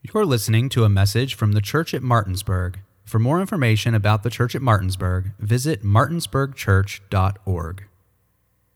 You're listening to a message from the Church at Martinsburg. For more information about the Church at Martinsburg, visit martinsburgchurch.org.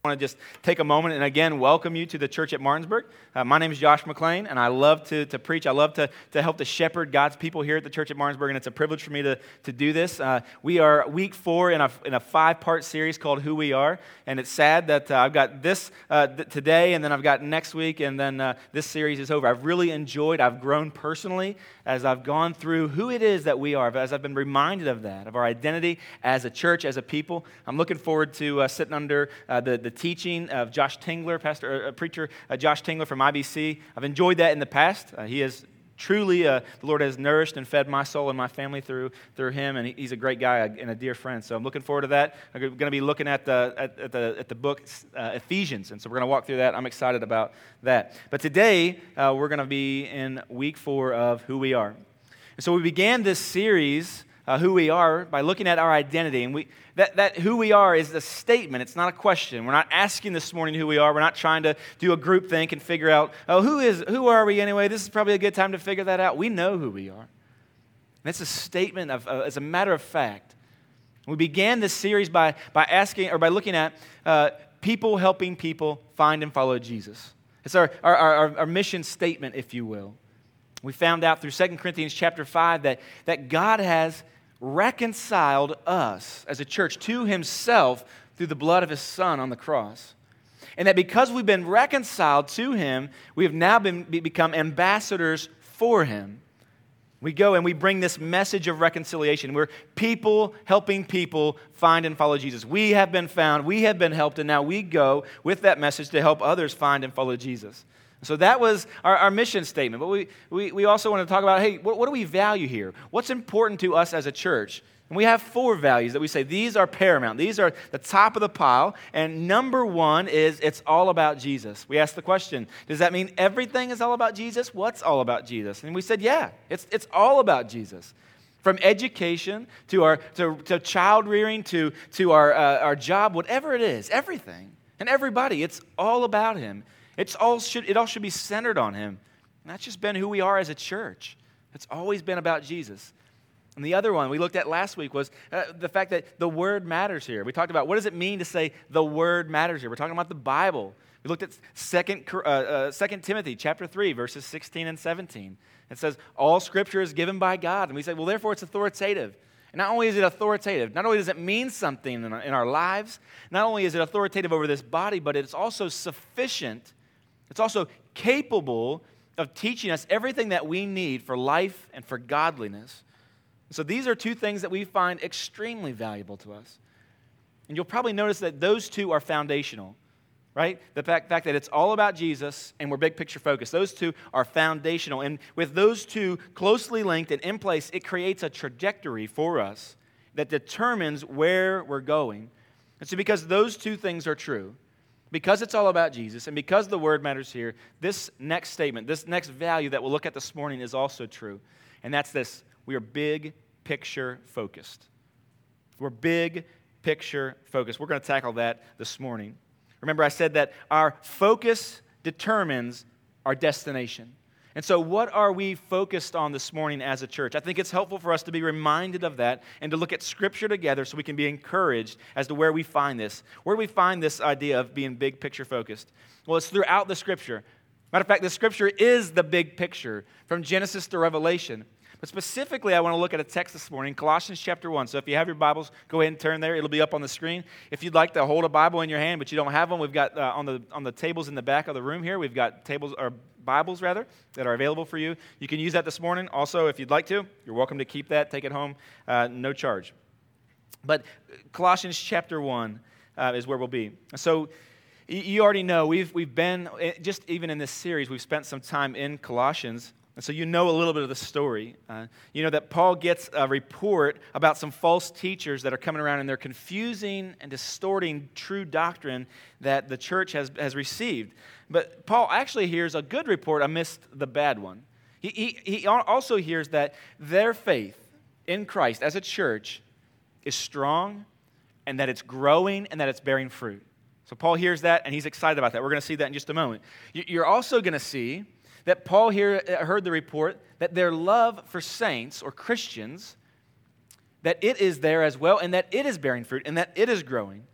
I want to just take a moment and again welcome you to the church at Martinsburg. Uh, my name is Josh McLean, and I love to, to preach. I love to, to help to shepherd God's people here at the church at Martinsburg, and it's a privilege for me to, to do this. Uh, we are week four in a, in a five part series called Who We Are, and it's sad that uh, I've got this uh, th- today, and then I've got next week, and then uh, this series is over. I've really enjoyed, I've grown personally as I've gone through who it is that we are, as I've been reminded of that, of our identity as a church, as a people. I'm looking forward to uh, sitting under the, the teaching of Josh Tingler, pastor, uh, preacher uh, Josh Tingler from IBC. I've enjoyed that in the past. Uh, he has truly, uh, the Lord has nourished and fed my soul and my family through, through him, and he's a great guy and a dear friend. So I'm looking forward to that. I'm going to be looking at the, at, at the, at the book uh, Ephesians, and so we're going to walk through that. I'm excited about that. But today, uh, we're going to be in week four of Who We Are. And so we began this series uh, who we are by looking at our identity. And we, that, that who we are is a statement, it's not a question. We're not asking this morning who we are. We're not trying to do a group think and figure out, oh, who, is, who are we anyway? This is probably a good time to figure that out. We know who we are. And it's a statement, of, uh, as a matter of fact. We began this series by, by asking, or by looking at uh, people helping people find and follow Jesus. It's our, our, our, our mission statement, if you will. We found out through 2 Corinthians chapter 5 that, that God has reconciled us as a church to himself through the blood of his son on the cross. And that because we've been reconciled to him, we have now been, become ambassadors for him. We go and we bring this message of reconciliation. We're people helping people find and follow Jesus. We have been found, we have been helped, and now we go with that message to help others find and follow Jesus. So that was our, our mission statement. But we, we, we also want to talk about hey, what, what do we value here? What's important to us as a church? And we have four values that we say these are paramount. These are the top of the pile. And number one is it's all about Jesus. We asked the question Does that mean everything is all about Jesus? What's all about Jesus? And we said, Yeah, it's, it's all about Jesus. From education to, our, to, to child rearing to, to our, uh, our job, whatever it is, everything and everybody, it's all about Him. It's all should, it all should be centered on Him. And that's just been who we are as a church. It's always been about Jesus. And the other one we looked at last week was uh, the fact that the Word matters here. We talked about what does it mean to say the Word matters here. We're talking about the Bible. We looked at Second, uh, uh, 2 Timothy chapter 3, verses 16 and 17. It says, All Scripture is given by God. And we say, well, therefore it's authoritative. And not only is it authoritative, not only does it mean something in our, in our lives, not only is it authoritative over this body, but it's also sufficient it's also capable of teaching us everything that we need for life and for godliness. So these are two things that we find extremely valuable to us. And you'll probably notice that those two are foundational, right? The fact, fact that it's all about Jesus and we're big picture focused. Those two are foundational. And with those two closely linked and in place, it creates a trajectory for us that determines where we're going. And so, because those two things are true, because it's all about Jesus and because the word matters here, this next statement, this next value that we'll look at this morning is also true. And that's this we are big picture focused. We're big picture focused. We're going to tackle that this morning. Remember, I said that our focus determines our destination. And so, what are we focused on this morning as a church? I think it's helpful for us to be reminded of that and to look at Scripture together so we can be encouraged as to where we find this. Where do we find this idea of being big picture focused? Well, it's throughout the Scripture. Matter of fact, the Scripture is the big picture from Genesis to Revelation. But specifically, I want to look at a text this morning, Colossians chapter 1. So if you have your Bibles, go ahead and turn there. It'll be up on the screen. If you'd like to hold a Bible in your hand, but you don't have one, we've got uh, on, the, on the tables in the back of the room here, we've got tables or Bibles rather that are available for you. You can use that this morning. Also, if you'd like to, you're welcome to keep that, take it home, uh, no charge. But Colossians chapter 1 uh, is where we'll be. So you already know we've, we've been, eh, just even in this series, we've spent some time in Colossians. And so you know a little bit of the story. Uh, you know that Paul gets a report about some false teachers that are coming around and they're confusing and distorting true doctrine that the church has, has received. But Paul actually hears a good report amidst the bad one. He, he, he also hears that their faith in Christ as a church is strong and that it's growing and that it's bearing fruit. So Paul hears that and he's excited about that. We're going to see that in just a moment. You're also going to see that Paul here uh, heard the report that their love for saints or Christians, that it is there as well, and that it is bearing fruit, and that it is growing.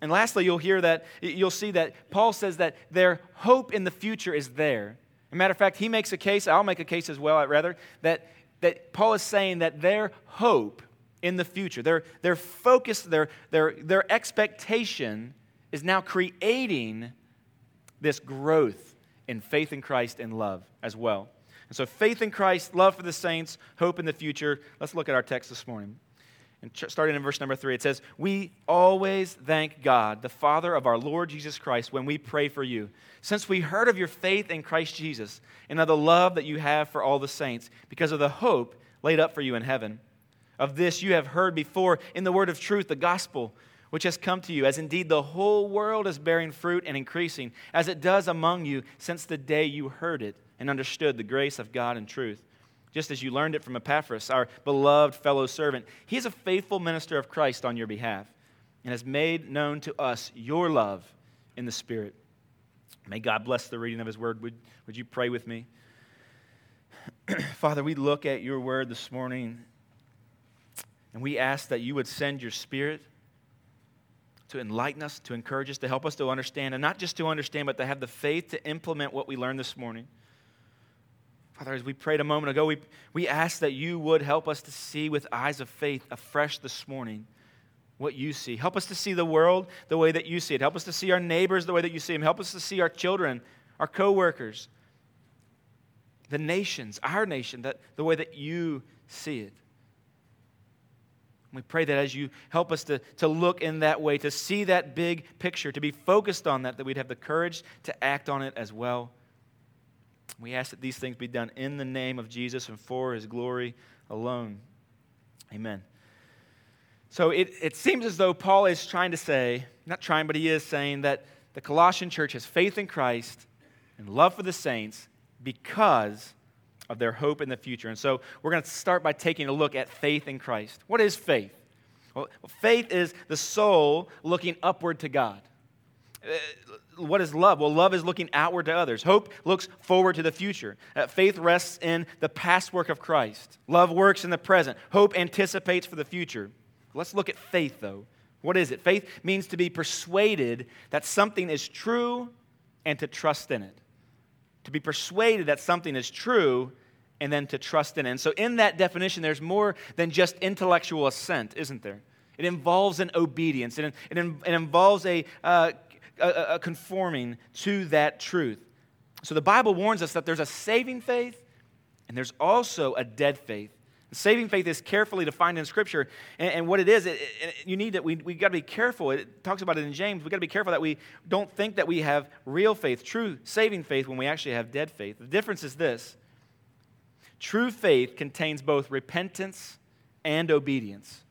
And lastly, you'll hear that, you'll see that Paul says that their hope in the future is there. As a matter of fact, he makes a case, I'll make a case as well, rather, that, that Paul is saying that their hope in the future, their, their focus, their, their, their expectation is now creating this growth in faith in Christ and love as well. And so, faith in Christ, love for the saints, hope in the future. Let's look at our text this morning. And starting in verse number three, it says, We always thank God, the Father of our Lord Jesus Christ, when we pray for you, since we heard of your faith in Christ Jesus and of the love that you have for all the saints, because of the hope laid up for you in heaven. Of this you have heard before in the word of truth, the gospel, which has come to you, as indeed the whole world is bearing fruit and increasing, as it does among you since the day you heard it and understood the grace of God and truth just as you learned it from Epaphras, our beloved fellow servant. He is a faithful minister of Christ on your behalf and has made known to us your love in the Spirit. May God bless the reading of his word. Would, would you pray with me? Father, we look at your word this morning and we ask that you would send your Spirit to enlighten us, to encourage us, to help us to understand, and not just to understand, but to have the faith to implement what we learned this morning. Father, as we prayed a moment ago, we, we ask that you would help us to see with eyes of faith afresh this morning what you see. Help us to see the world the way that you see it. Help us to see our neighbors the way that you see them. Help us to see our children, our coworkers, the nations, our nation, that, the way that you see it. We pray that as you help us to, to look in that way, to see that big picture, to be focused on that, that we'd have the courage to act on it as well. We ask that these things be done in the name of Jesus and for his glory alone. Amen. So it, it seems as though Paul is trying to say, not trying, but he is saying that the Colossian church has faith in Christ and love for the saints because of their hope in the future. And so we're going to start by taking a look at faith in Christ. What is faith? Well, faith is the soul looking upward to God. Uh, what is love? Well, love is looking outward to others. Hope looks forward to the future. Uh, faith rests in the past work of Christ. Love works in the present. Hope anticipates for the future. Let's look at faith, though. What is it? Faith means to be persuaded that something is true and to trust in it. To be persuaded that something is true and then to trust in it. And so, in that definition, there's more than just intellectual assent, isn't there? It involves an obedience, it, it, it involves a uh, a, a conforming to that truth. So the Bible warns us that there's a saving faith and there's also a dead faith. Saving faith is carefully defined in Scripture, and, and what it is, it, it, you need that we we got to be careful. It talks about it in James. We got to be careful that we don't think that we have real faith, true saving faith, when we actually have dead faith. The difference is this: true faith contains both repentance and obedience.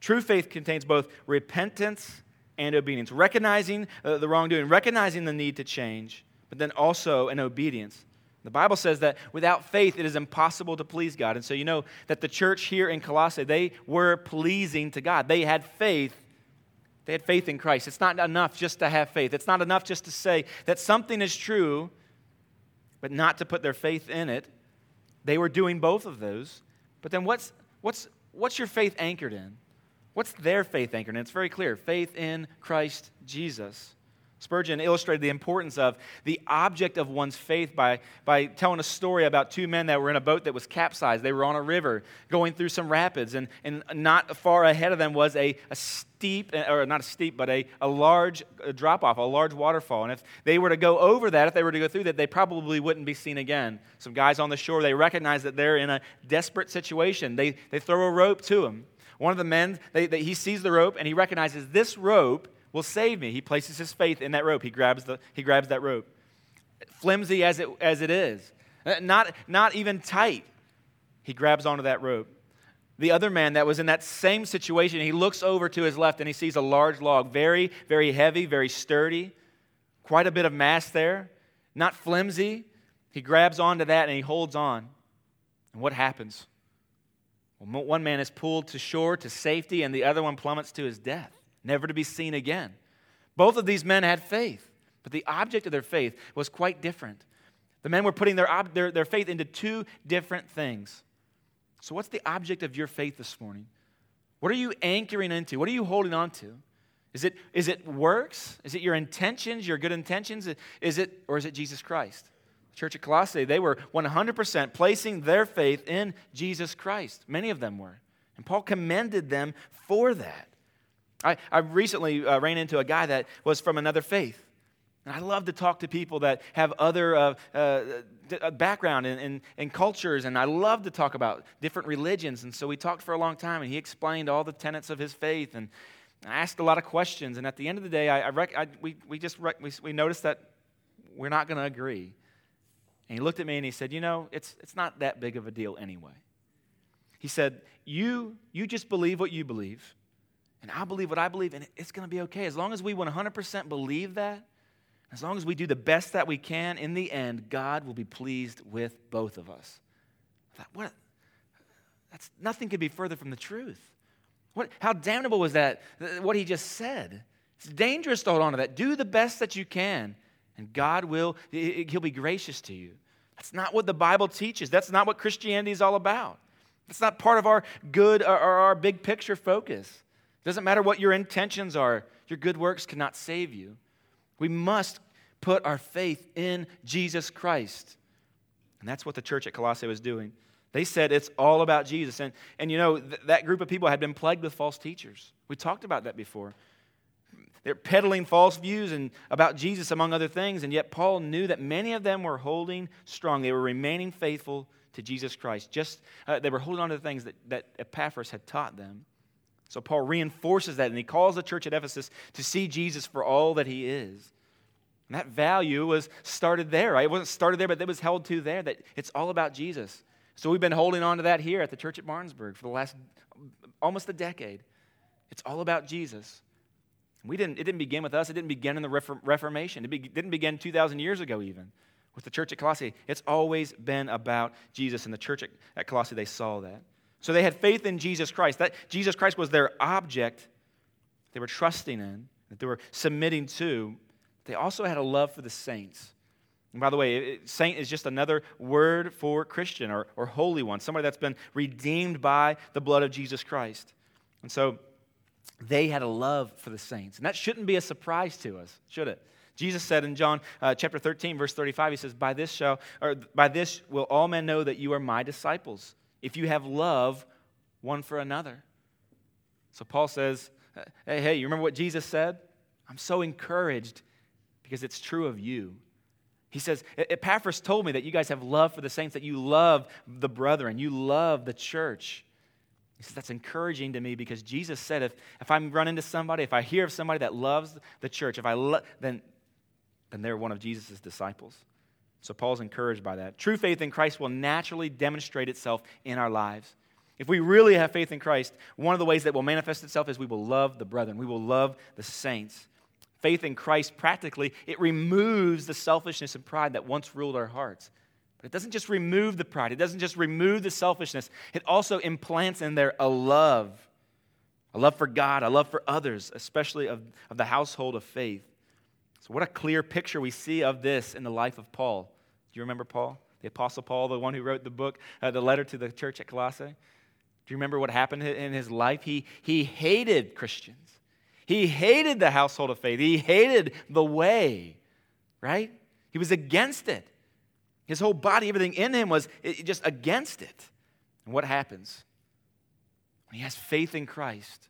True faith contains both repentance and obedience. Recognizing uh, the wrongdoing, recognizing the need to change, but then also an obedience. The Bible says that without faith, it is impossible to please God. And so you know that the church here in Colossae, they were pleasing to God. They had faith. They had faith in Christ. It's not enough just to have faith. It's not enough just to say that something is true, but not to put their faith in it. They were doing both of those. But then what's, what's, what's your faith anchored in? What's their faith anchored? in? it's very clear faith in Christ Jesus. Spurgeon illustrated the importance of the object of one's faith by, by telling a story about two men that were in a boat that was capsized. They were on a river going through some rapids, and, and not far ahead of them was a, a steep, or not a steep, but a, a large drop off, a large waterfall. And if they were to go over that, if they were to go through that, they probably wouldn't be seen again. Some guys on the shore, they recognize that they're in a desperate situation. They, they throw a rope to them. One of the men, they, they, he sees the rope and he recognizes this rope will save me. He places his faith in that rope. He grabs, the, he grabs that rope. Flimsy as it, as it is, uh, not, not even tight, he grabs onto that rope. The other man that was in that same situation, he looks over to his left and he sees a large log, very, very heavy, very sturdy, quite a bit of mass there, not flimsy. He grabs onto that and he holds on. And what happens? Well, one man is pulled to shore to safety, and the other one plummets to his death, never to be seen again. Both of these men had faith, but the object of their faith was quite different. The men were putting their, ob- their, their faith into two different things. So, what's the object of your faith this morning? What are you anchoring into? What are you holding on to? Is it, is it works? Is it your intentions, your good intentions? Is it, or is it Jesus Christ? The church at Colossae, they were 100% placing their faith in Jesus Christ. Many of them were. And Paul commended them for that. I, I recently uh, ran into a guy that was from another faith. And I love to talk to people that have other uh, uh, uh background and, and, cultures, and I love to talk about different religions. And so we talked for a long time, and he explained all the tenets of his faith, and I asked a lot of questions. And at the end of the day, I, I, rec- I we, we just rec- we, we noticed that we're not going to agree. And he looked at me and he said, You know, it's, it's not that big of a deal anyway. He said, you, you just believe what you believe, and I believe what I believe, and it's going to be okay. As long as we 100% believe that, as long as we do the best that we can, in the end, God will be pleased with both of us. I thought, what? That's, nothing could be further from the truth. What, how damnable was that, what he just said? It's dangerous to hold on to that. Do the best that you can, and God will, he'll be gracious to you. That's not what the Bible teaches. That's not what Christianity is all about. That's not part of our good or our big picture focus. Doesn't matter what your intentions are, your good works cannot save you. We must put our faith in Jesus Christ. And that's what the church at Colossae was doing. They said it's all about Jesus. And, and you know, th- that group of people had been plagued with false teachers. We talked about that before. They're peddling false views and about Jesus, among other things, and yet Paul knew that many of them were holding strong. They were remaining faithful to Jesus Christ. Just uh, they were holding on to the things that, that Epaphras had taught them. So Paul reinforces that, and he calls the church at Ephesus to see Jesus for all that he is. And that value was started there, right? It wasn't started there, but it was held to there, that it's all about Jesus. So we've been holding on to that here at the church at Martinsburg for the last almost a decade. It's all about Jesus. We didn't, it didn't begin with us, it didn't begin in the Reformation, it be, didn't begin 2,000 years ago, even with the church at Colossae. It's always been about Jesus, and the church at, at Colossae, they saw that. So they had faith in Jesus Christ. That Jesus Christ was their object they were trusting in, that they were submitting to. They also had a love for the saints. And by the way, saint is just another word for Christian or, or holy one, somebody that's been redeemed by the blood of Jesus Christ. And so they had a love for the saints. And that shouldn't be a surprise to us, should it? Jesus said in John uh, chapter 13, verse 35, he says, By this shall, or by this will all men know that you are my disciples, if you have love one for another. So Paul says, Hey, hey, you remember what Jesus said? I'm so encouraged because it's true of you. He says, Epaphras told me that you guys have love for the saints, that you love the brethren, you love the church. He says, That's encouraging to me because Jesus said, if, if I run into somebody, if I hear of somebody that loves the church, if I lo- then and they're one of Jesus' disciples. So Paul's encouraged by that. True faith in Christ will naturally demonstrate itself in our lives. If we really have faith in Christ, one of the ways that will manifest itself is we will love the brethren, we will love the saints. Faith in Christ, practically, it removes the selfishness and pride that once ruled our hearts. But it doesn't just remove the pride, it doesn't just remove the selfishness, it also implants in there a love a love for God, a love for others, especially of, of the household of faith. So, what a clear picture we see of this in the life of Paul. Do you remember Paul? The Apostle Paul, the one who wrote the book, uh, the letter to the church at Colossae? Do you remember what happened in his life? He, he hated Christians. He hated the household of faith. He hated the way, right? He was against it. His whole body, everything in him was just against it. And what happens? When he has faith in Christ,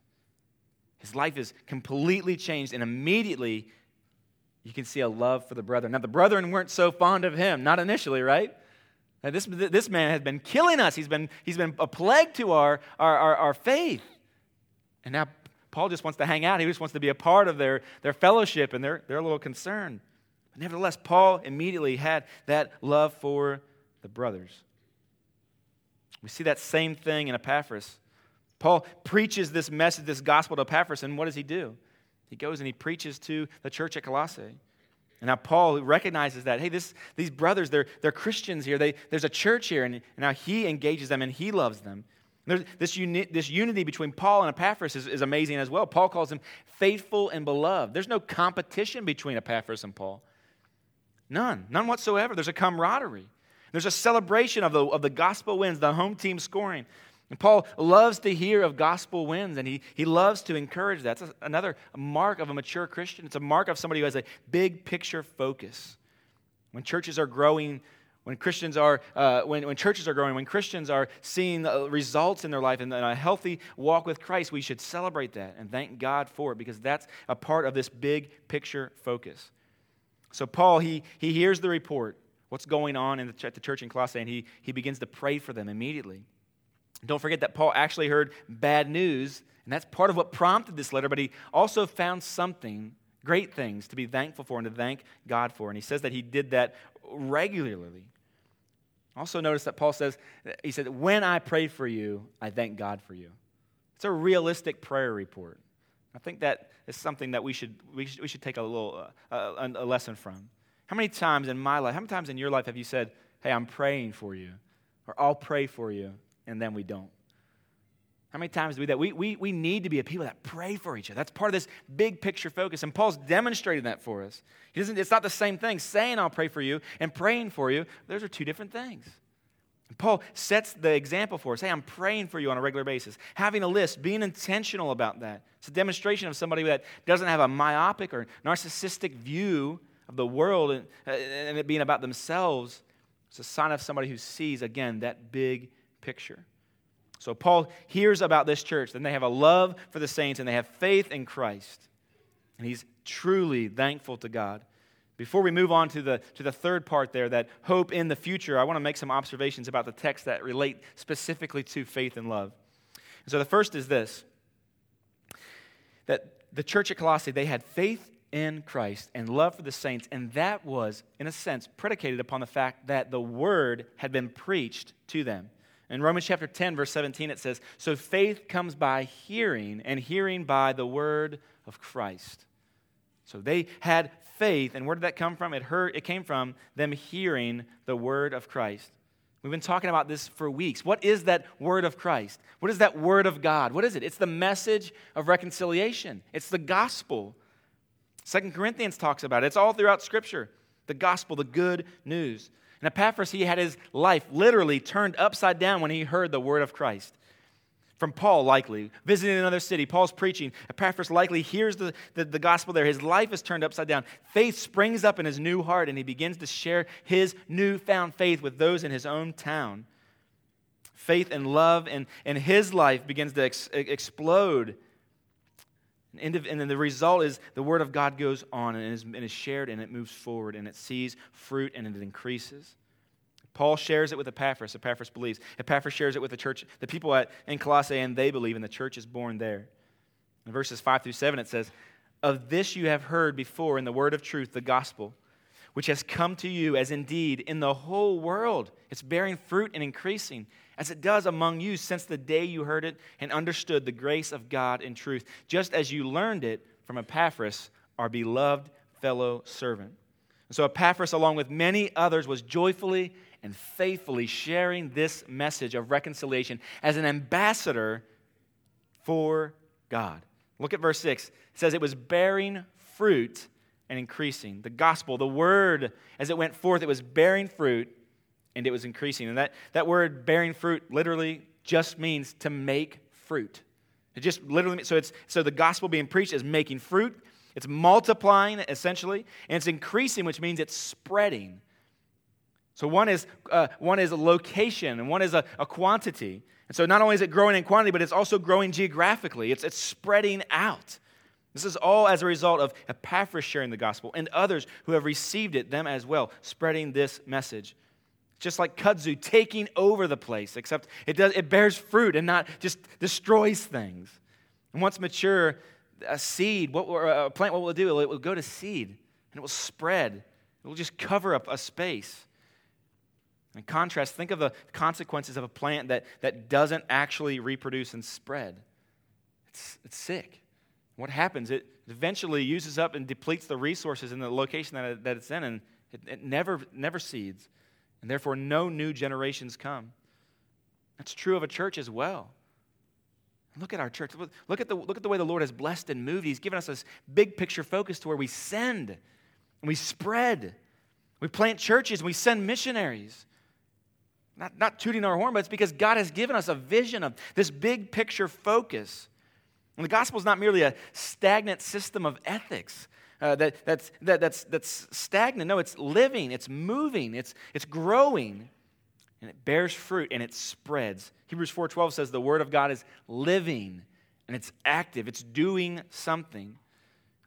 his life is completely changed, and immediately you can see a love for the brethren. Now, the brethren weren't so fond of him, not initially, right? Now, this, this man has been killing us. He's been, he's been a plague to our, our, our, our faith. And now Paul just wants to hang out. He just wants to be a part of their, their fellowship, and they're, a little concerned. But nevertheless, Paul immediately had that love for the brothers. We see that same thing in Epaphras. Paul preaches this message, this gospel to Epaphras, and what does he do? He goes and he preaches to the church at Colossae. And now Paul recognizes that, hey, this, these brothers, they're, they're Christians here. They, there's a church here. And, and now he engages them and he loves them. There's, this, uni- this unity between Paul and Epaphras is, is amazing as well. Paul calls him faithful and beloved. There's no competition between Epaphras and Paul. None. None whatsoever. There's a camaraderie. There's a celebration of the, of the gospel wins, the home team scoring. And Paul loves to hear of gospel wins, and he, he loves to encourage that. It's another mark of a mature Christian. It's a mark of somebody who has a big picture focus. When churches are growing, when Christians are, uh, when, when churches are growing, when Christians are seeing results in their life and a healthy walk with Christ, we should celebrate that and thank God for it because that's a part of this big picture focus. So Paul, he, he hears the report, what's going on in the, at the church in Colossae, and he, he begins to pray for them immediately. Don't forget that Paul actually heard bad news, and that's part of what prompted this letter, but he also found something, great things to be thankful for and to thank God for. And he says that he did that regularly. Also, notice that Paul says, he said, When I pray for you, I thank God for you. It's a realistic prayer report. I think that is something that we should, we should, we should take a little uh, a, a lesson from. How many times in my life, how many times in your life have you said, Hey, I'm praying for you, or I'll pray for you, and then we don't? How many times do we that? We, we, we need to be a people that pray for each other. That's part of this big picture focus. And Paul's demonstrated that for us. He doesn't, it's not the same thing. Saying I'll pray for you and praying for you, those are two different things. Paul sets the example for us. Hey, I'm praying for you on a regular basis. Having a list, being intentional about that. It's a demonstration of somebody that doesn't have a myopic or narcissistic view of the world and, uh, and it being about themselves. It's a sign of somebody who sees, again, that big picture. So Paul hears about this church, and they have a love for the saints and they have faith in Christ. And he's truly thankful to God. Before we move on to the, to the third part there, that hope in the future, I want to make some observations about the text that relate specifically to faith and love. And so the first is this that the church at Colossae, they had faith in Christ and love for the saints, and that was, in a sense, predicated upon the fact that the word had been preached to them. In Romans chapter 10, verse 17, it says, So faith comes by hearing, and hearing by the word of Christ. So they had faith, and where did that come from? It, heard, it came from them hearing the word of Christ. We've been talking about this for weeks. What is that word of Christ? What is that word of God? What is it? It's the message of reconciliation, it's the gospel. Second Corinthians talks about it. It's all throughout Scripture the gospel, the good news. And Epaphras, he had his life literally turned upside down when he heard the word of Christ. From Paul, likely, visiting another city, Paul's preaching. Epaphras likely hears the, the, the, gospel there. His life is turned upside down. Faith springs up in his new heart, and he begins to share his newfound faith with those in his own town. Faith and love in, in his life begins to ex, explode. And, then the result is the word of God goes on and is, and is shared, and it moves forward, and it sees fruit, and it increases. Paul shares it with Epaphras. Epaphras believes. Epaphras shares it with the church, the people at, in Colossae, and they believe, and the church is born there. In verses 5 through 7, it says, Of this you have heard before in the word of truth, the gospel, which has come to you, as indeed in the whole world it's bearing fruit and increasing, as it does among you since the day you heard it and understood the grace of God in truth, just as you learned it from Epaphras, our beloved fellow servant. So Epaphras, along with many others, was joyfully and faithfully sharing this message of reconciliation as an ambassador for God. Look at verse 6. It says, It was bearing fruit and increasing. The gospel, the word, as it went forth, it was bearing fruit and it was increasing. And that, that word bearing fruit literally just means to make fruit. It just literally so it's so the gospel being preached is making fruit. It's multiplying essentially, and it's increasing, which means it's spreading. So one is, uh, one is a location and one is a, a quantity. And so not only is it growing in quantity, but it's also growing geographically. It's, it's spreading out. This is all as a result of Epaphras sharing the gospel and others who have received it, them as well, spreading this message. Just like kudzu taking over the place, except it, does, it bears fruit and not just destroys things. And once mature, a seed, what, a plant, what will it do? It will go to seed and it will spread. It will just cover up a space. In contrast, think of the consequences of a plant that, that doesn't actually reproduce and spread. It's, it's sick. What happens? It eventually uses up and depletes the resources in the location that, it, that it's in, and it, it never, never seeds. And therefore, no new generations come. That's true of a church as well. Look at our church. Look at, the, look at the way the Lord has blessed and moved. He's given us this big picture focus to where we send and we spread We plant churches, and we send missionaries. Not, not tooting our horn, but it's because God has given us a vision of this big picture focus. And the gospel is not merely a stagnant system of ethics uh, that, that's, that, that's, that's stagnant. No, it's living, it's moving, it's, it's growing, and it bears fruit and it spreads. Hebrews 4.12 says the word of God is living and it's active, it's doing something.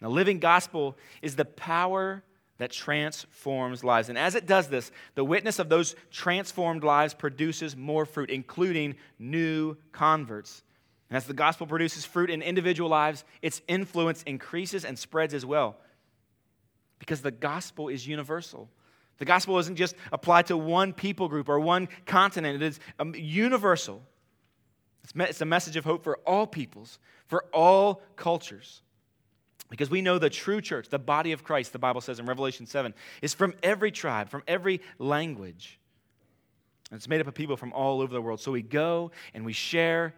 And the living gospel is the power that transforms lives. And as it does this, the witness of those transformed lives produces more fruit, including new converts. And as the gospel produces fruit in individual lives, its influence increases and spreads as well. Because the gospel is universal. The gospel isn't just applied to one people group or one continent, it is um, universal. It's a message of hope for all peoples, for all cultures. Because we know the true church, the body of Christ, the Bible says in Revelation 7, is from every tribe, from every language. And it's made up of people from all over the world. So we go and we share.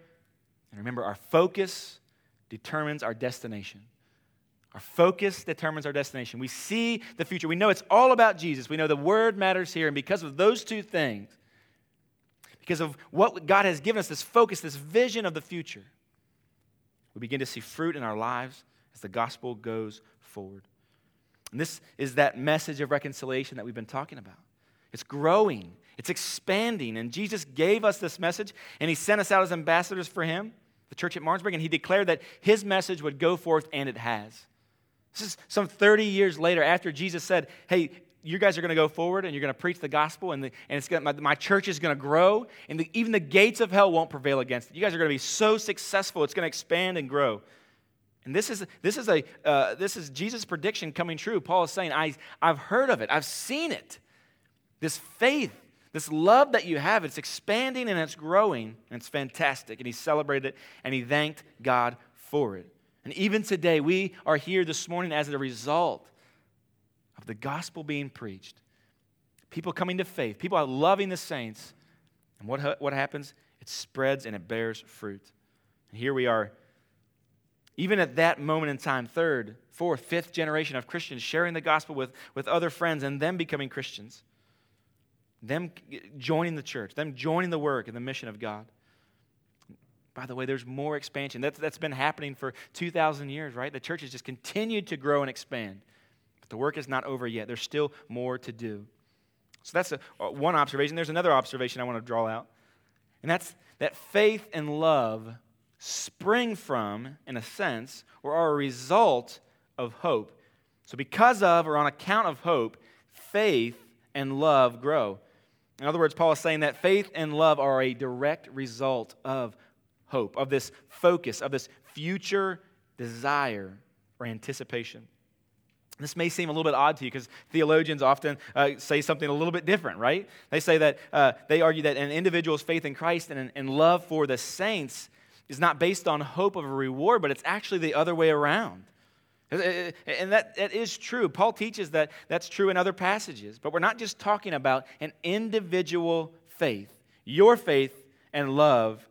And remember, our focus determines our destination. Our focus determines our destination. We see the future. We know it's all about Jesus. We know the word matters here. And because of those two things, because of what God has given us, this focus, this vision of the future, we begin to see fruit in our lives as the gospel goes forward. And this is that message of reconciliation that we've been talking about. It's growing, it's expanding. And Jesus gave us this message, and He sent us out as ambassadors for Him, the church at Martinsburg, and He declared that His message would go forth, and it has. This is some 30 years later after Jesus said, Hey, you guys are going to go forward and you're going to preach the gospel, and, the, and it's gonna, my, my, church is going to grow, and the, even the gates of hell won't prevail against it. You guys are going to be so successful, it's going to expand and grow. And this is, this is, a, uh, this is Jesus' prediction coming true. Paul is saying, I, I've heard of it, I've seen it. This faith, this love that you have, it's expanding and it's growing, and it's fantastic. And he celebrated it and he thanked God for it. And even today, we are here this morning as a result of the gospel being preached. People coming to faith, people are loving the saints. And what, what happens? It spreads and it bears fruit. And here we are even at that moment in time, third, fourth, fifth generation of Christians sharing the gospel with, with other friends and them becoming Christians, them joining the church, them joining the work and the mission of God. By the way, there's more expansion. That's, that's been happening for 2,000 years, right? The church has just continued to grow and expand. But the work is not over yet. There's still more to do. So that's a, uh, one observation. There's another observation I want to draw out. And that's that faith and love spring from, in a sense, or are a result of hope. So, because of or on account of hope, faith and love grow. In other words, Paul is saying that faith and love are a direct result of hope, of this focus, of this future desire or anticipation. This may seem a little bit odd to you because theologians often uh, say something a little bit different, right? They say that uh, they argue that an individual's faith in Christ and, and love for the saints is not based on hope of a reward, but it's actually the other way around. Uh, uh, uh, and that, that is true. Paul teaches that that's true in other passages. But we're not just talking about an individual faith, your faith and love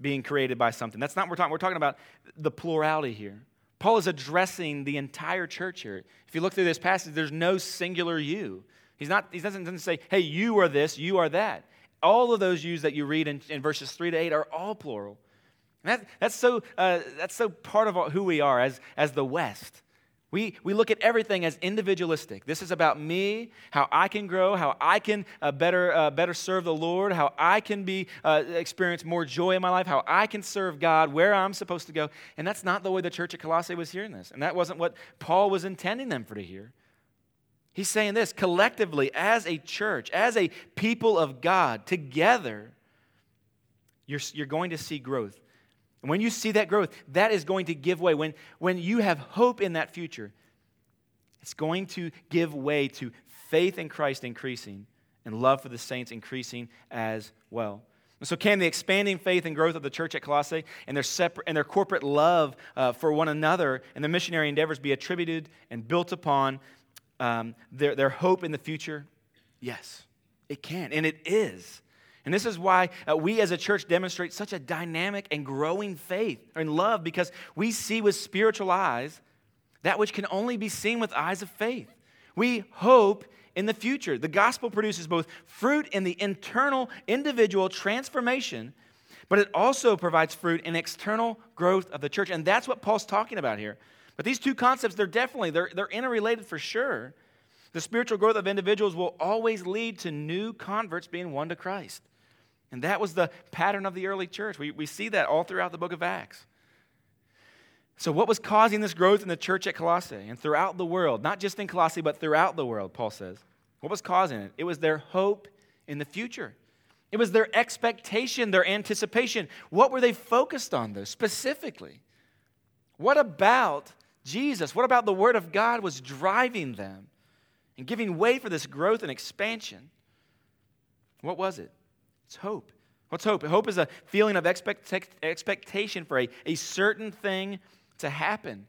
being created by something. That's not what we're talking. We're talking about the plurality here. Paul is addressing the entire church here. If you look through this passage, there's no singular you. He's not, he doesn't, doesn't say, hey, you are this, you are that all of those yous that you read in, in verses 3 to 8 are all plural. That, that's, so, uh, that's so part of who we are as, as the West. We, we look at everything as individualistic. This is about me, how I can grow, how I can uh, better, uh, better serve the Lord, how I can be, uh, experience more joy in my life, how I can serve God, where I'm supposed to go. And that's not the way the church at Colossae was hearing this. And that wasn't what Paul was intending them for to hear. He's saying this collectively, as a church, as a people of God, together, you're, you're going to see growth. And when you see that growth, that is going to give way. When, when you have hope in that future, it's going to give way to faith in Christ increasing and love for the saints increasing as well. And so, can the expanding faith and growth of the church at Colossae and their, separate, and their corporate love uh, for one another and their missionary endeavors be attributed and built upon um, their, their hope in the future? Yes, it can, and it is. And this is why uh, we as a church demonstrate such a dynamic and growing faith and love because we see with spiritual eyes that which can only be seen with eyes of faith. We hope in the future. The gospel produces both fruit in the internal individual transformation, but it also provides fruit in external growth of the church. And that's what Paul's talking about here. But these two concepts, they're definitely, they're, they're interrelated for sure. The spiritual growth of individuals will always lead to new converts being won to Christ. And that was the pattern of the early church. We, we see that all throughout the book of Acts. So, what was causing this growth in the church at Colossae and throughout the world? Not just in Colossae, but throughout the world, Paul says. What was causing it? It was their hope in the future. It was their expectation, their anticipation. What were they focused on, though, specifically? What about Jesus? What about the Word of God was driving them and giving way for this growth and expansion? What was it? It's hope. What's hope? Hope is a feeling of expect- expectation for a, a certain thing to happen.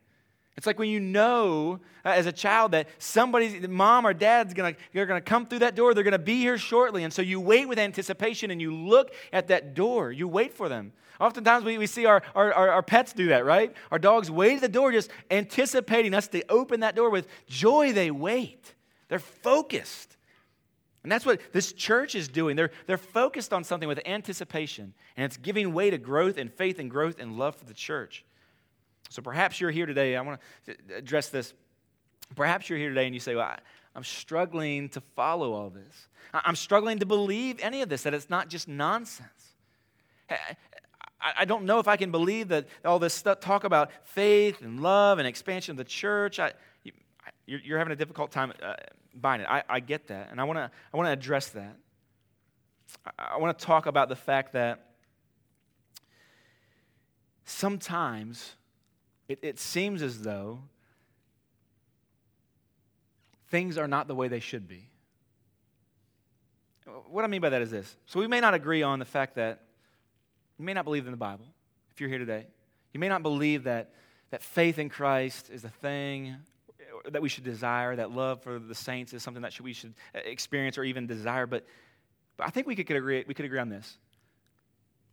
It's like when you know uh, as a child that somebody's mom or dad's gonna, they're gonna come through that door, they're gonna be here shortly. And so you wait with anticipation and you look at that door, you wait for them. Oftentimes we, we see our, our, our, our pets do that, right? Our dogs wait at the door, just anticipating us to open that door with joy, they wait. They're focused. And that's what this church is doing. They're, they're focused on something with anticipation, and it's giving way to growth and faith and growth and love for the church. So perhaps you're here today. I want to address this. Perhaps you're here today and you say, Well, I, am struggling to follow all this. I'm struggling to believe any of this, that it's not just nonsense. I don't know if I can believe that all this stuff, talk about faith and love and expansion of the church. I, you're, having a difficult time uh, buying it. I, I get that. And I want to I wanna address that. I, I want to talk about the fact that sometimes it, it seems as though things are not the way they should be. What I mean by that is this. So we may not agree on the fact that you may not believe in the Bible if you're here today. You may not believe that, that faith in Christ is a thing that we should desire, that love for the saints is something that we should experience or even desire. But, but I think we could, agree, we could agree on this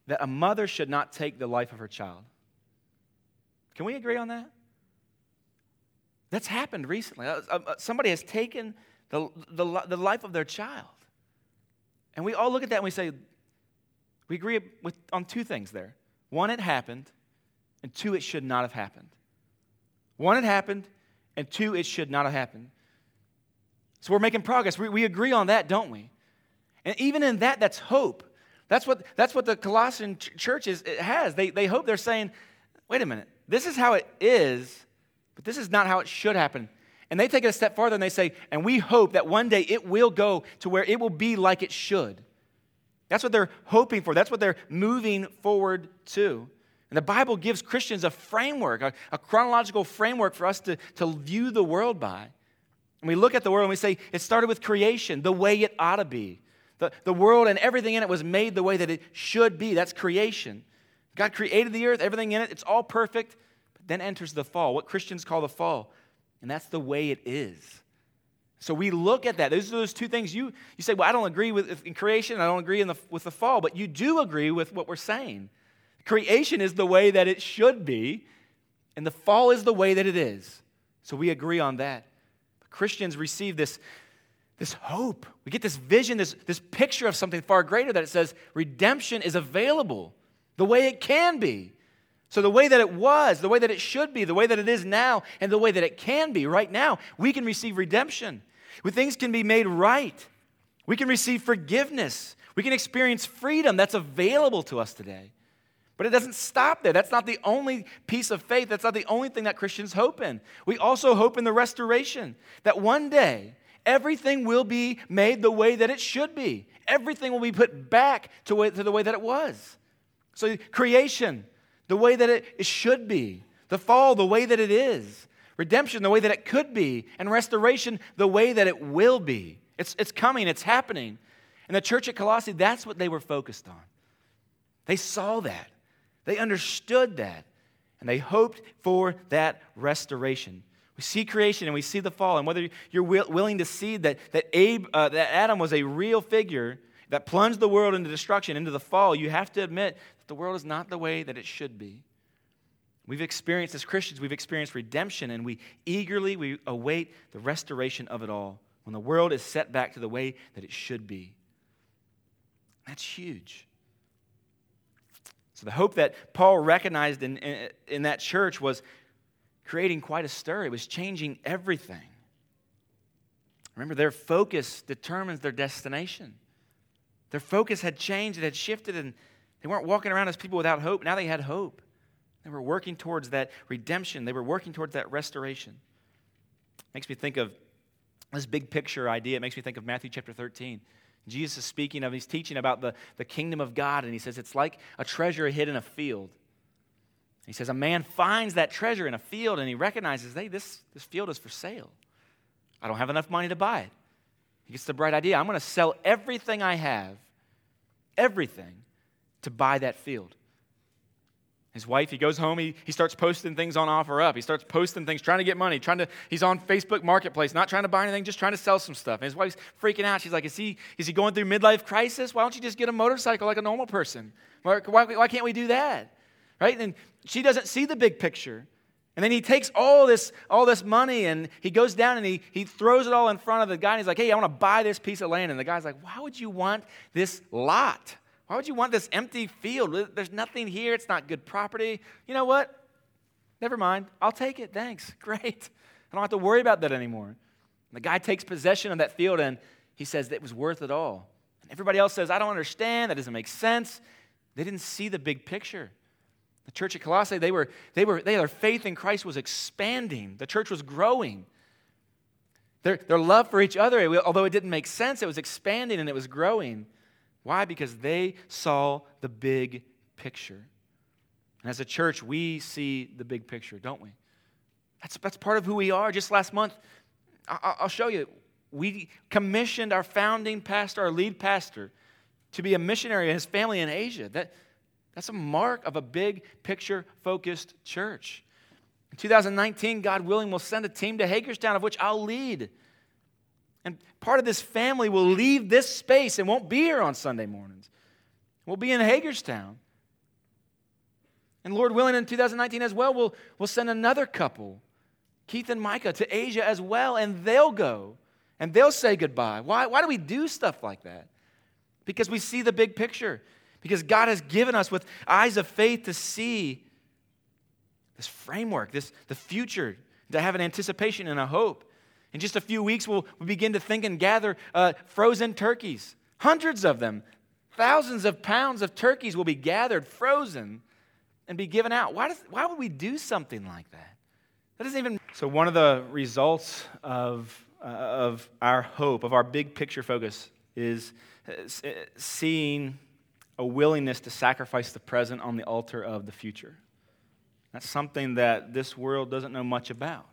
that a mother should not take the life of her child. Can we agree on that? That's happened recently. Uh, uh, somebody has taken the, the, the life of their child. And we all look at that and we say, we agree with, on two things there. One, it happened, and two, it should not have happened. One, it happened, and two, it should not have happened. So we're making progress. We, we agree on that, don't we? And even in that, that's hope. That's what, that's what the Colossian church is, has. They, they hope they're saying, wait a minute, this is how it is, but this is not how it should happen. And they take it a step farther and they say, and we hope that one day it will go to where it will be like it should. That's what they're hoping for. That's what they're moving forward to. And the Bible gives Christians a framework, a, a, chronological framework for us to, to view the world by. And we look at the world and we say, it started with creation, the way it ought to be. The, the world and everything in it was made the way that it should be. That's creation. God created the earth, everything in it, it's all perfect. But then enters the fall, what Christians call the fall. And that's the way it is. So we look at that. Those are those two things. You, you say, well, I don't agree with in creation, I don't agree the, with the fall, but you do agree with what we're saying. Creation is the way that it should be, and the fall is the way that it is. So we agree on that. But Christians receive this, this hope. We get this vision, this, this picture of something far greater that it says redemption is available the way it can be. So, the way that it was, the way that it should be, the way that it is now, and the way that it can be right now, we can receive redemption. Things can be made right, we can receive forgiveness. We can experience freedom that's available to us today. But it doesn't stop there. That's not the only piece of faith. That's not the only thing that Christians hope in. We also hope in the restoration, that one day everything will be made the way that it should be. Everything will be put back to, the way that it was. So, creation, the way that it should be, the fall, the way that it is, redemption, the way that it could be, and restoration, the way that it will be. It's, it's coming, it's happening. And the church at Colossae, that's what they were focused on. They saw that, they understood that, and they hoped for that restoration. We see creation and we see the fall, and whether you're willing to see that, that, Abe, uh, that Adam was a real figure that plunged the world into destruction, into the fall, you have to admit that the world is not the way that it should be. We've experienced, as Christians, we've experienced redemption, and we eagerly we await the restoration of it all when the world is set back to the way that it should be. That's huge. So, the hope that Paul recognized in, in, in that church was creating quite a stir. It was changing everything. Remember, their focus determines their destination. Their focus had changed, it had shifted, and they weren't walking around as people without hope. Now they had hope. They were working towards that redemption, they were working towards that restoration. Makes me think of this big picture idea. It makes me think of Matthew chapter 13. Jesus is speaking of, he's teaching about the, the kingdom of God, and he says it's like a treasure hid in a field. He says, A man finds that treasure in a field and he recognizes, hey, this, this field is for sale. I don't have enough money to buy it. He gets the bright idea I'm going to sell everything I have, everything, to buy that field. His wife, he goes home, he, he starts posting things on OfferUp He starts posting things, trying to get money, trying to, he's on Facebook Marketplace, not trying to buy anything, just trying to sell some stuff. And his wife's freaking out. She's like, is he, is he going through midlife crisis? Why don't you just get a motorcycle like a normal person? Why, why, why can't we do that? Right? And she doesn't see the big picture. And then he takes all this, all this money and he goes down and he, he throws it all in front of the guy and he's like, hey, I want to buy this piece of land. And the guy's like, why would you want this lot? Why would you want this empty field? There's nothing here. It's not good property. You know what? Never mind. I'll take it. Thanks. Great. I don't have to worry about that anymore. And the guy takes possession of that field and he says that it was worth it all. And everybody else says, I don't understand. That doesn't make sense. They didn't see the big picture. The church at Colossae, they were, they were, they, their faith in Christ was expanding. The church was growing. Their, their love for each other, although it didn't make sense, it was expanding and it was growing. Why? Because they saw the big picture. And as a church, we see the big picture, don't we? That's, that's part of who we are. Just last month, I, I'll show you. We commissioned our founding pastor, our lead pastor, to be a missionary and his family in Asia. That, that's a mark of a big picture focused church. In 2019, God willing, we'll send a team to Hagerstown, of which I'll lead. And part of this family will leave this space and won't be here on Sunday mornings. We'll be in Hagerstown. And Lord willing, in 2019 as well, we'll, we'll send another couple, Keith and Micah, to Asia as well, and they'll go and they'll say goodbye. Why, why do we do stuff like that? Because we see the big picture. Because God has given us with eyes of faith to see this framework, this the future, to have an anticipation and a hope. In just a few weeks, we'll, we'll begin to think and gather uh, frozen turkeys, hundreds of them. Thousands of pounds of turkeys will be gathered, frozen, and be given out. Why, does, why would we do something like that? That doesn't even. So, one of the results of, uh, of our hope, of our big picture focus, is uh, uh, seeing a willingness to sacrifice the present on the altar of the future. That's something that this world doesn't know much about.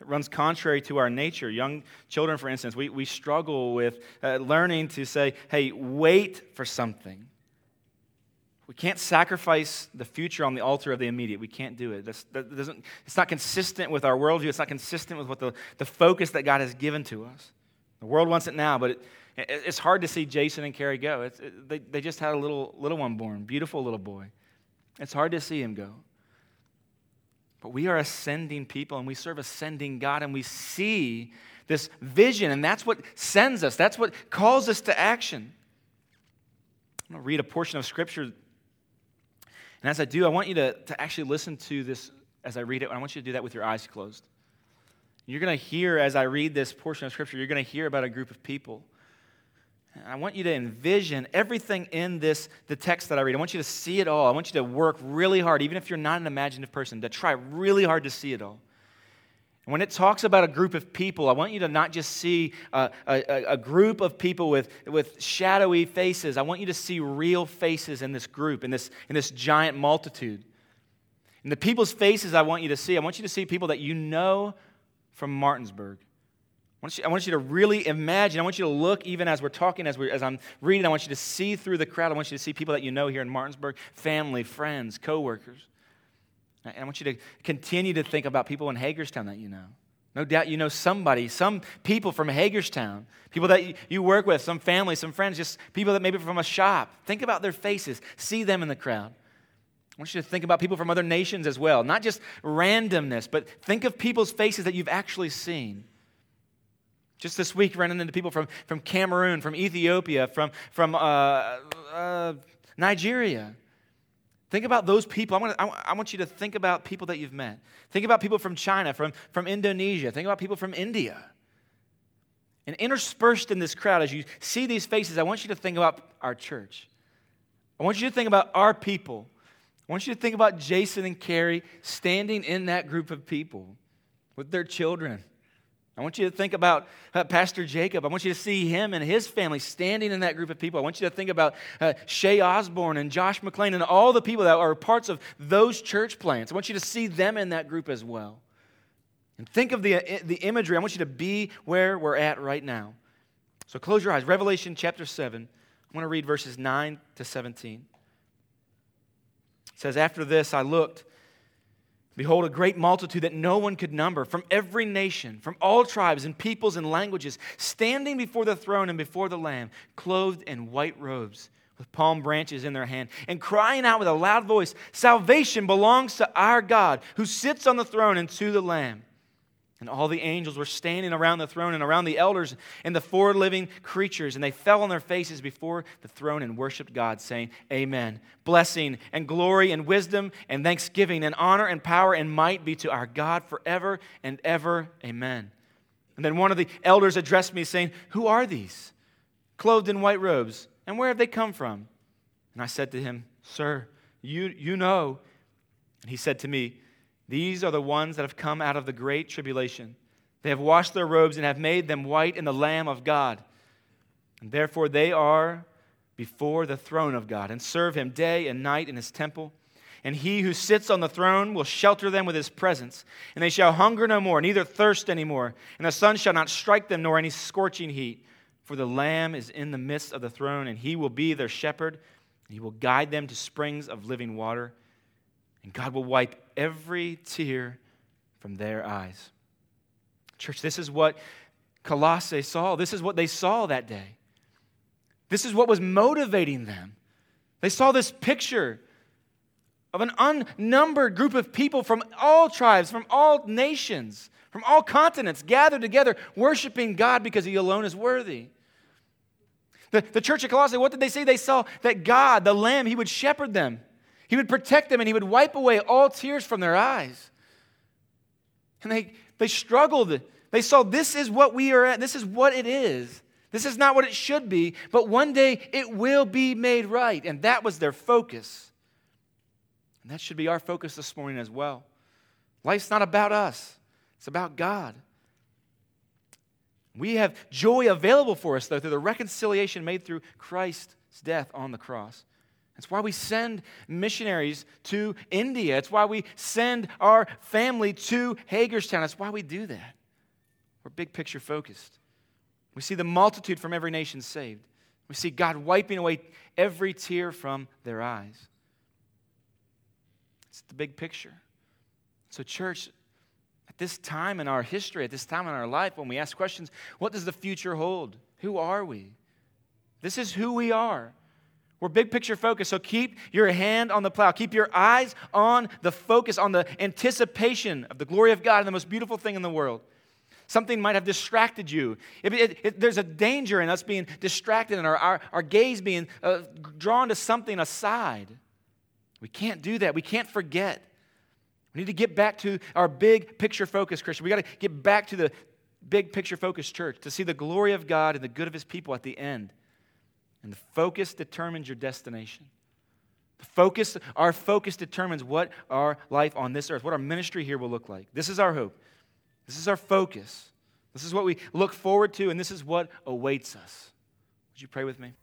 It runs contrary to our nature. Young children, for instance, we, we struggle with uh, learning to say, hey, wait for something. We can't sacrifice the future on the altar of the immediate. We can't do it. That's, that doesn't, it's not consistent with our worldview. It's not consistent with what the, the focus that God has given to us. The world wants it now, but it, it, it's hard to see Jason and Carrie go. It, they, they just had a little, little one born, beautiful little boy. It's hard to see him go. But we are ascending people and we serve ascending God and we see this vision, and that's what sends us, that's what calls us to action. I'm going to read a portion of Scripture. And as I do, I want you to, to actually listen to this as I read it. I want you to do that with your eyes closed. You're going to hear, as I read this portion of Scripture, you're going to hear about a group of people I want you to envision everything in this, the text that I read. I want you to see it all. I want you to work really hard, even if you're not an imaginative person, to try really hard to see it all. And when it talks about a group of people, I want you to not just see a, a, a, group of people with, with shadowy faces. I want you to see real faces in this group, in this, in this giant multitude. And the people's faces I want you to see, I want you to see people that you know from Martinsburg want, you, I want you to really imagine. I want you to look, even as we're talking, as, we as I'm reading, I want you to see through the crowd. I want you to see people that you know here in Martinsburg family, friends, coworkers. And I want you to continue to think about people in Hagerstown that you know. No doubt you know somebody, some people from Hagerstown, people that you work with, some family, some friends, just people that maybe from a shop. Think about their faces, see them in the crowd. I want you to think about people from other nations as well, not just randomness, but think of people's faces that you've actually seen. Just this week, running into people from, from Cameroon, from Ethiopia, from, from uh, uh, Nigeria. Think about those people. I want, I want you to think about people that you've met. Think about people from China, from, from Indonesia. Think about people from India. And interspersed in this crowd, as you see these faces, I want you to think about our church. I want you to think about our people. I want you to think about Jason and Carrie standing in that group of people with their children. I want you to think about uh, Pastor Jacob. I want you to see him and his family standing in that group of people. I want you to think about uh, Shay Osborne and Josh McLean and all the people that are parts of those church plants. I want you to see them in that group as well. And think of the, uh, the imagery. I want you to be where we're at right now. So close your eyes. Revelation chapter 7. I want to read verses 9 to 17. It says, After this I looked, behold, a great multitude that no one could number, from every nation, from all tribes and peoples and languages, standing before the throne and before the Lamb, clothed in white robes, with palm branches in their hand, and crying out with a loud voice, Salvation belongs to our God, who sits on the throne and to the Lamb. And all the angels were standing around the throne and around the elders and the four living creatures. And they fell on their faces before the throne and worshiped God, saying, Amen. Blessing and glory and wisdom and thanksgiving and honor and power and might be to our God forever and ever. Amen. And then one of the elders addressed me, saying, Who are these? Clothed in white robes, and where have they come from? And I said to him, Sir, you, you know. And he said to me, these are the ones that have come out of the great tribulation. They have washed their robes and have made them white in the Lamb of God. And therefore they are before the throne of God and serve him day and night in his temple. And he who sits on the throne will shelter them with his presence. And they shall hunger no more, neither thirst any more. And the sun shall not strike them, nor any scorching heat. For the Lamb is in the midst of the throne, and he will be their shepherd. And he will guide them to springs of living water and God will wipe every tear from their eyes. Church, this is what Colossae saw. This is what they saw that day. This is what was motivating them. They saw this picture of an unnumbered group of people from all tribes, from all nations, from all continents gathered together, worshiping God because He alone is worthy. The, the church of Colossae, what did they see? They saw that God, the Lamb, He would shepherd them. He would protect them and he would wipe away all tears from their eyes. And they, they struggled. They saw this is what we are at, this is what it is. This is not what it should be, but one day it will be made right. And that was their focus. And that should be our focus this morning as well. Life's not about us, it's about God. We have joy available for us, though, through the reconciliation made through Christ's death on the cross. It's why we send missionaries to India. It's why we send our family to Hagerstown. It's why we do that. We're big picture focused. We see the multitude from every nation saved. We see God wiping away every tear from their eyes. It's the big picture. So, church, at this time in our history, at this time in our life, when we ask questions, what does the future hold? Who are we? This is who we are. We're big picture focused, so keep your hand on the plow. Keep your eyes on the focus, on the anticipation of the glory of God and the most beautiful thing in the world. Something might have distracted you. It, it, it, there's a danger in us being distracted and our, our, our gaze being uh, drawn to something aside. We can't do that. We can't forget. We need to get back to our big picture focus, Christian. We got to get back to the big picture focus church to see the glory of God and the good of his people at the end. And the focus determines your destination. The focus, our focus determines what our life on this earth, what our ministry here will look like. This is our hope. This is our focus. This is what we look forward to, and this is what awaits us. Would you pray with me?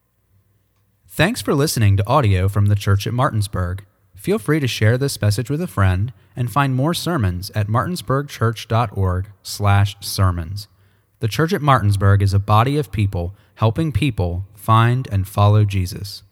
Thanks for listening to audio from the Church at Martinsburg. Feel free to share this message with a friend and find more sermons at martinsburgchurch.org/sermons. The Church at Martinsburg is a body of people helping people find and follow Jesus.